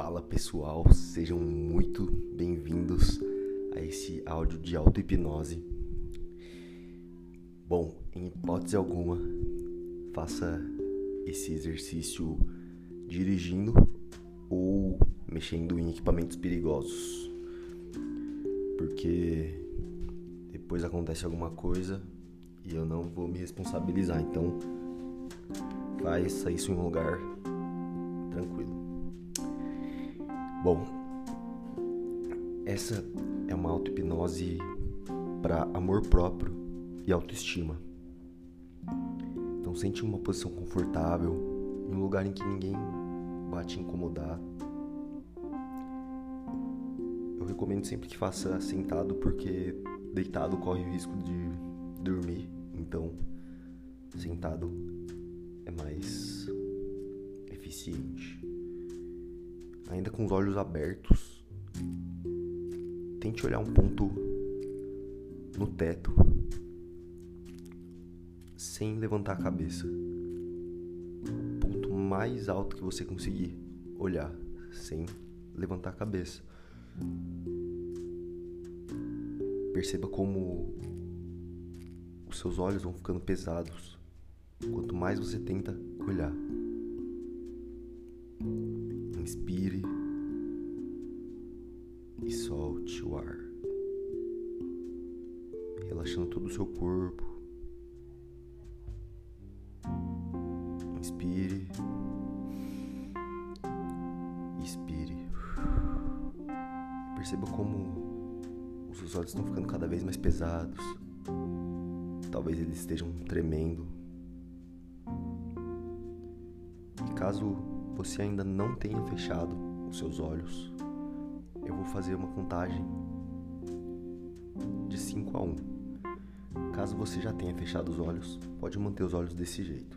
Fala pessoal, sejam muito bem-vindos a esse áudio de auto-hipnose. Bom, em hipótese alguma, faça esse exercício dirigindo ou mexendo em equipamentos perigosos, porque depois acontece alguma coisa e eu não vou me responsabilizar, então faça isso em um lugar tranquilo. Bom, essa é uma auto-hipnose para amor próprio e autoestima. Então sente uma posição confortável, em um lugar em que ninguém vai te incomodar. Eu recomendo sempre que faça sentado porque deitado corre o risco de dormir. Então, sentado é mais eficiente. Ainda com os olhos abertos, tente olhar um ponto no teto sem levantar a cabeça. O ponto mais alto que você conseguir olhar sem levantar a cabeça. Perceba como os seus olhos vão ficando pesados quanto mais você tenta olhar. O ar, relaxando todo o seu corpo. Inspire, expire. Perceba como os seus olhos estão ficando cada vez mais pesados. Talvez eles estejam tremendo. E caso você ainda não tenha fechado os seus olhos, vou fazer uma contagem de 5 a 1. Um. Caso você já tenha fechado os olhos, pode manter os olhos desse jeito.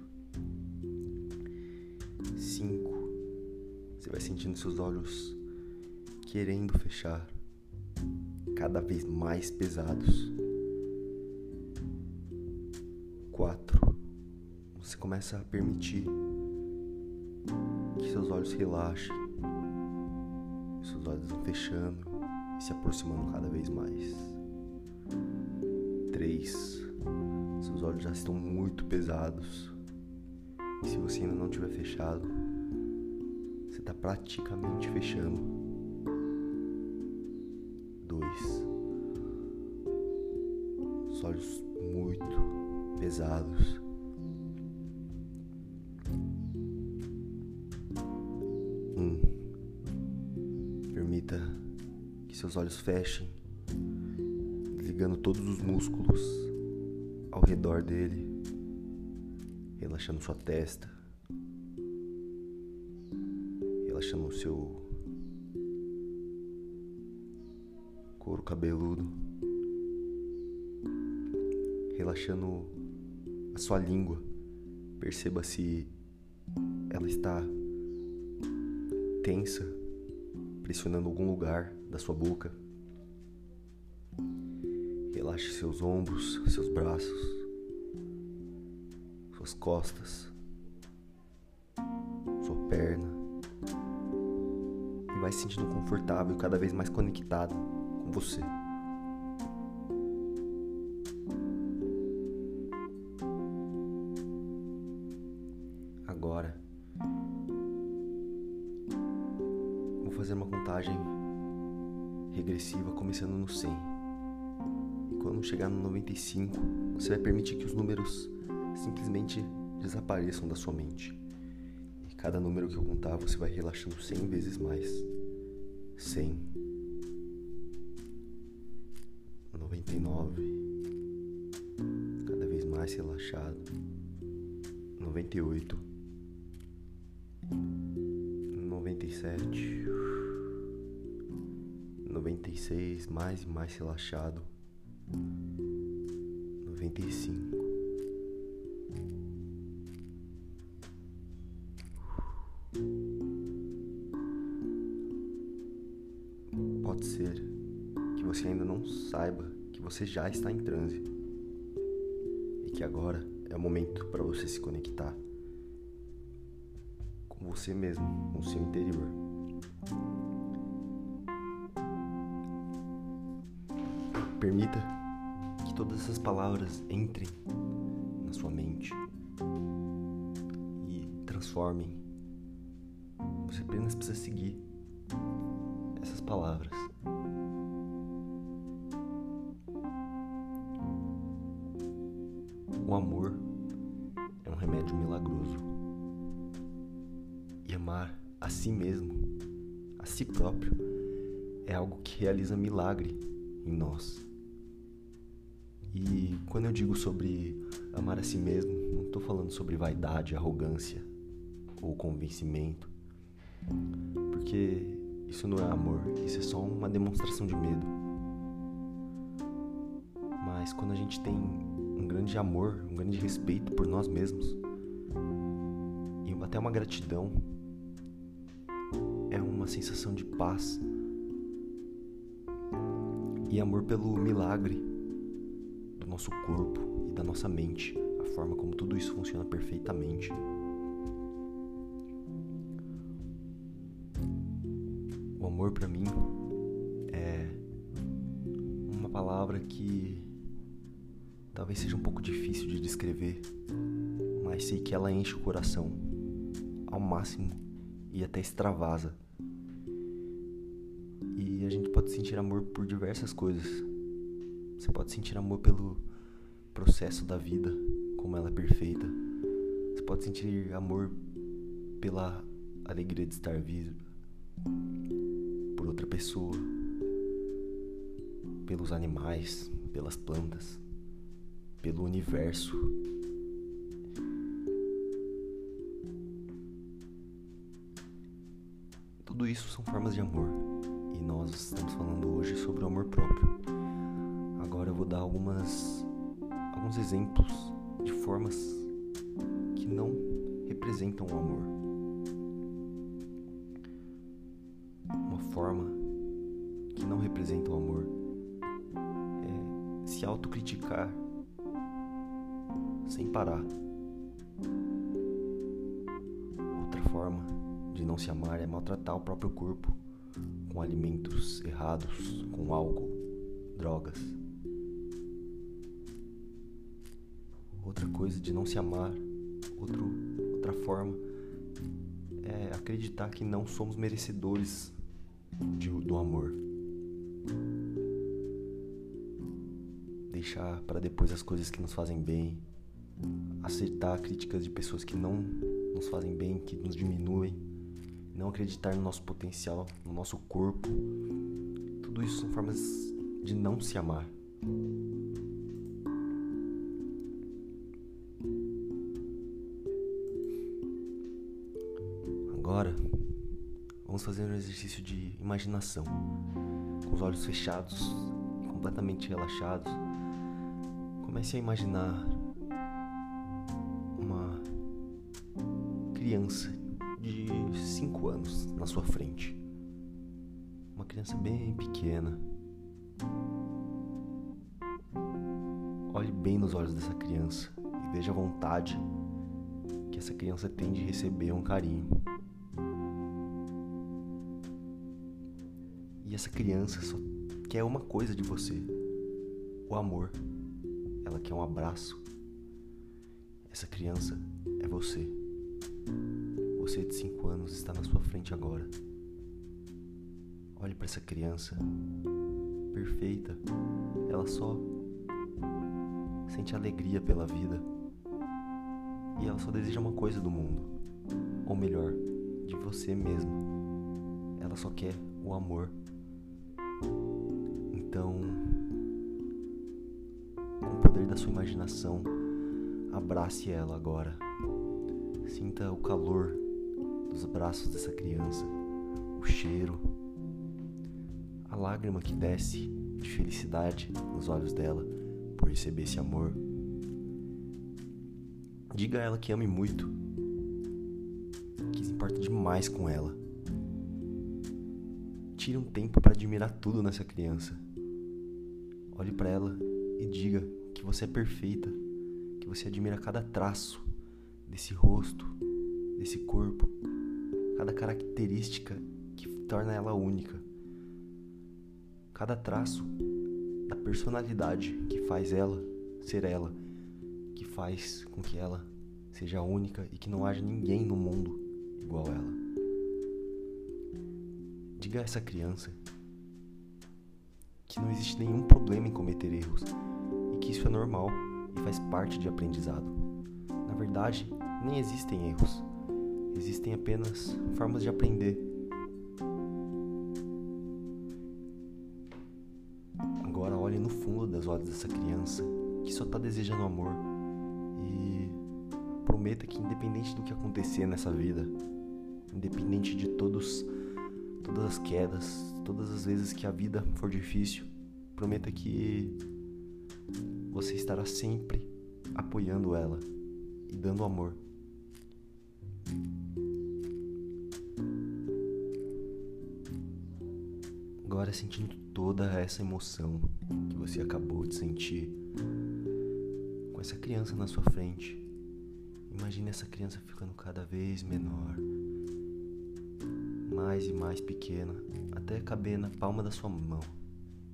5. Você vai sentindo seus olhos querendo fechar, cada vez mais pesados. 4. Você começa a permitir que seus olhos relaxem, fechando e se aproximando cada vez mais. 3. Seus olhos já estão muito pesados. E se você ainda não tiver fechado, você está praticamente fechando. 2. Os olhos muito pesados. Permita que seus olhos fechem, desligando todos os músculos ao redor dele, relaxando sua testa, relaxando o seu couro cabeludo, relaxando a sua língua. Perceba se ela está tensa, pressionando algum lugar da sua boca. Relaxe seus ombros, seus braços, suas costas, sua perna. E vai se sentindo confortável, cada vez mais conectado com você. Agora, fazer uma contagem regressiva começando no 100. E quando chegar no 95, você vai permitir que os números simplesmente desapareçam da sua mente. E cada número que eu contar, você vai relaxando 100 vezes mais. 100. 99. Cada vez mais relaxado. 98. 97. 96, mais e mais relaxado. 95. Pode ser que você ainda não saiba que você já está em transe e que agora é o momento para você se conectar com você mesmo, com o seu interior. Permita que todas essas palavras entrem na sua mente e transformem. Você apenas precisa seguir essas palavras. O amor é um remédio milagroso. E amar a si mesmo, a si próprio, é algo que realiza milagre em nós. E quando eu digo sobre amar a si mesmo, não estou falando sobre vaidade, arrogância ou convencimento, porque isso não é amor, isso é só uma demonstração de medo. Mas quando a gente tem um grande amor, um grande respeito por nós mesmos e até uma gratidão, é uma sensação de paz e amor pelo milagre nosso corpo e da nossa mente, a forma como tudo isso funciona perfeitamente. O amor para mim é uma palavra que talvez seja um pouco difícil de descrever, mas sei que ela enche o coração ao máximo e até extravasa. E a gente pode sentir amor por diversas coisas você pode sentir amor pelo processo da vida, como ela é perfeita. Você pode sentir amor pela alegria de estar vivo, por outra pessoa, pelos animais, pelas plantas, pelo universo. Tudo isso são formas de amor e nós estamos falando hoje sobre o amor próprio eu vou dar algumas alguns exemplos de formas que não representam o amor. Uma forma que não representa o amor é se autocriticar sem parar. Outra forma de não se amar é maltratar o próprio corpo com alimentos errados, com álcool, drogas. Outra coisa de não se amar, outro, outra forma é acreditar que não somos merecedores de, do amor. Deixar para depois as coisas que nos fazem bem, aceitar críticas de pessoas que não nos fazem bem, que nos diminuem, não acreditar no nosso potencial, no nosso corpo. Tudo isso são formas de não se amar. Agora, vamos fazer um exercício de imaginação, com os olhos fechados e completamente relaxados. Comece a imaginar uma criança de 5 anos na sua frente. Uma criança bem pequena. Olhe bem nos olhos dessa criança e veja a vontade que essa criança tem de receber um carinho. E essa criança só quer uma coisa de você: o amor. Ela quer um abraço. Essa criança é você. Você de 5 anos está na sua frente agora. Olhe para essa criança perfeita. Ela só sente alegria pela vida. E ela só deseja uma coisa do mundo, ou melhor, de você mesmo. Ela só quer o amor. Então, com o poder da sua imaginação, abrace ela agora. Sinta o calor dos braços dessa criança, o cheiro, a lágrima que desce de felicidade nos olhos dela por receber esse amor. Diga a ela que ame muito, que se importa demais com ela Tire um tempo para admirar tudo nessa criança. Olhe para ela e diga que você é perfeita, que você admira cada traço desse rosto, desse corpo, cada característica que torna ela única. Cada traço da personalidade que faz ela ser ela, que faz com que ela seja única e que não haja ninguém no mundo igual a ela. Diga a essa criança que não existe nenhum problema em cometer erros e que isso é normal e faz parte de aprendizado. Na verdade, nem existem erros, existem apenas formas de aprender. Agora olhe no fundo das olhos dessa criança que só está desejando amor e prometa que independente do que acontecer nessa vida, independente de todos todas as quedas, todas as vezes que a vida for difícil, prometa que você estará sempre apoiando ela e dando amor. Agora sentindo toda essa emoção que você acabou de sentir com essa criança na sua frente. Imagine essa criança ficando cada vez menor, mais e mais pequena, até caber na palma da sua mão.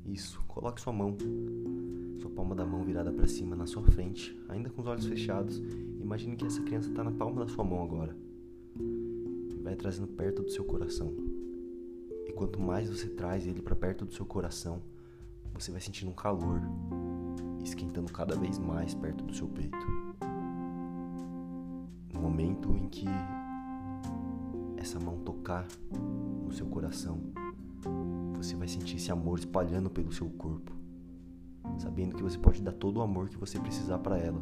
Isso, coloque sua mão, sua palma da mão virada para cima na sua frente, ainda com os olhos fechados. Imagine que essa criança está na palma da sua mão agora. E vai trazendo perto do seu coração. E quanto mais você traz ele para perto do seu coração, você vai sentindo um calor esquentando cada vez mais perto do seu peito. No momento em que essa mão tocar no seu coração, você vai sentir esse amor espalhando pelo seu corpo, sabendo que você pode dar todo o amor que você precisar para ela.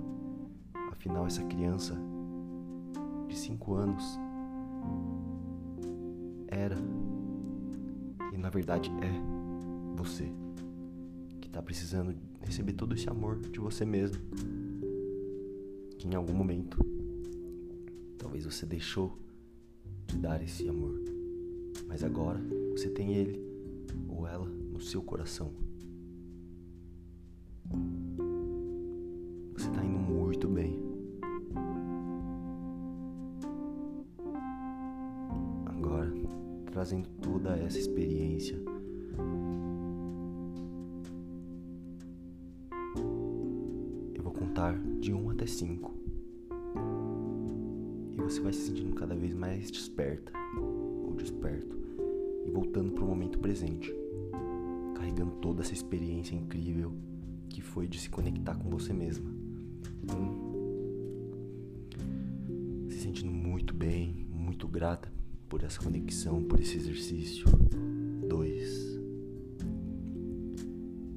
Afinal, essa criança de 5 anos era e na verdade é você que está precisando receber todo esse amor de você mesmo. Que em algum momento talvez você deixou te dar esse amor. Mas agora você tem ele ou ela no seu coração. Você está indo muito bem. Agora, trazendo toda essa experiência. Eu vou contar de 1 até 5 você vai se sentindo cada vez mais desperta ou desperto e voltando para o momento presente, carregando toda essa experiência incrível que foi de se conectar com você mesma. Um, se sentindo muito bem, muito grata por essa conexão, por esse exercício. Dois,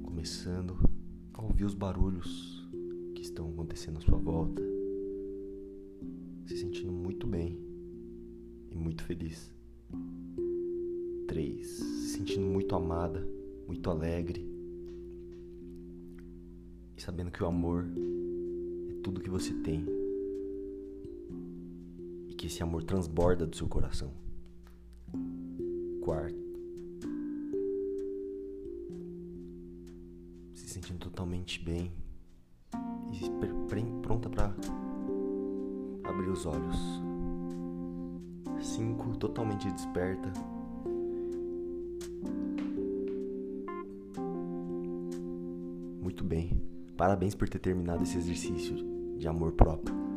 começando a ouvir os barulhos que estão acontecendo à sua volta se sentindo muito bem e muito feliz. 3. Se sentindo muito amada, muito alegre. E sabendo que o amor é tudo que você tem. E que esse amor transborda do seu coração. Quarto. Se sentindo totalmente bem e pronta para abrir os olhos. Cinco, totalmente desperta. Muito bem. Parabéns por ter terminado esse exercício de amor próprio.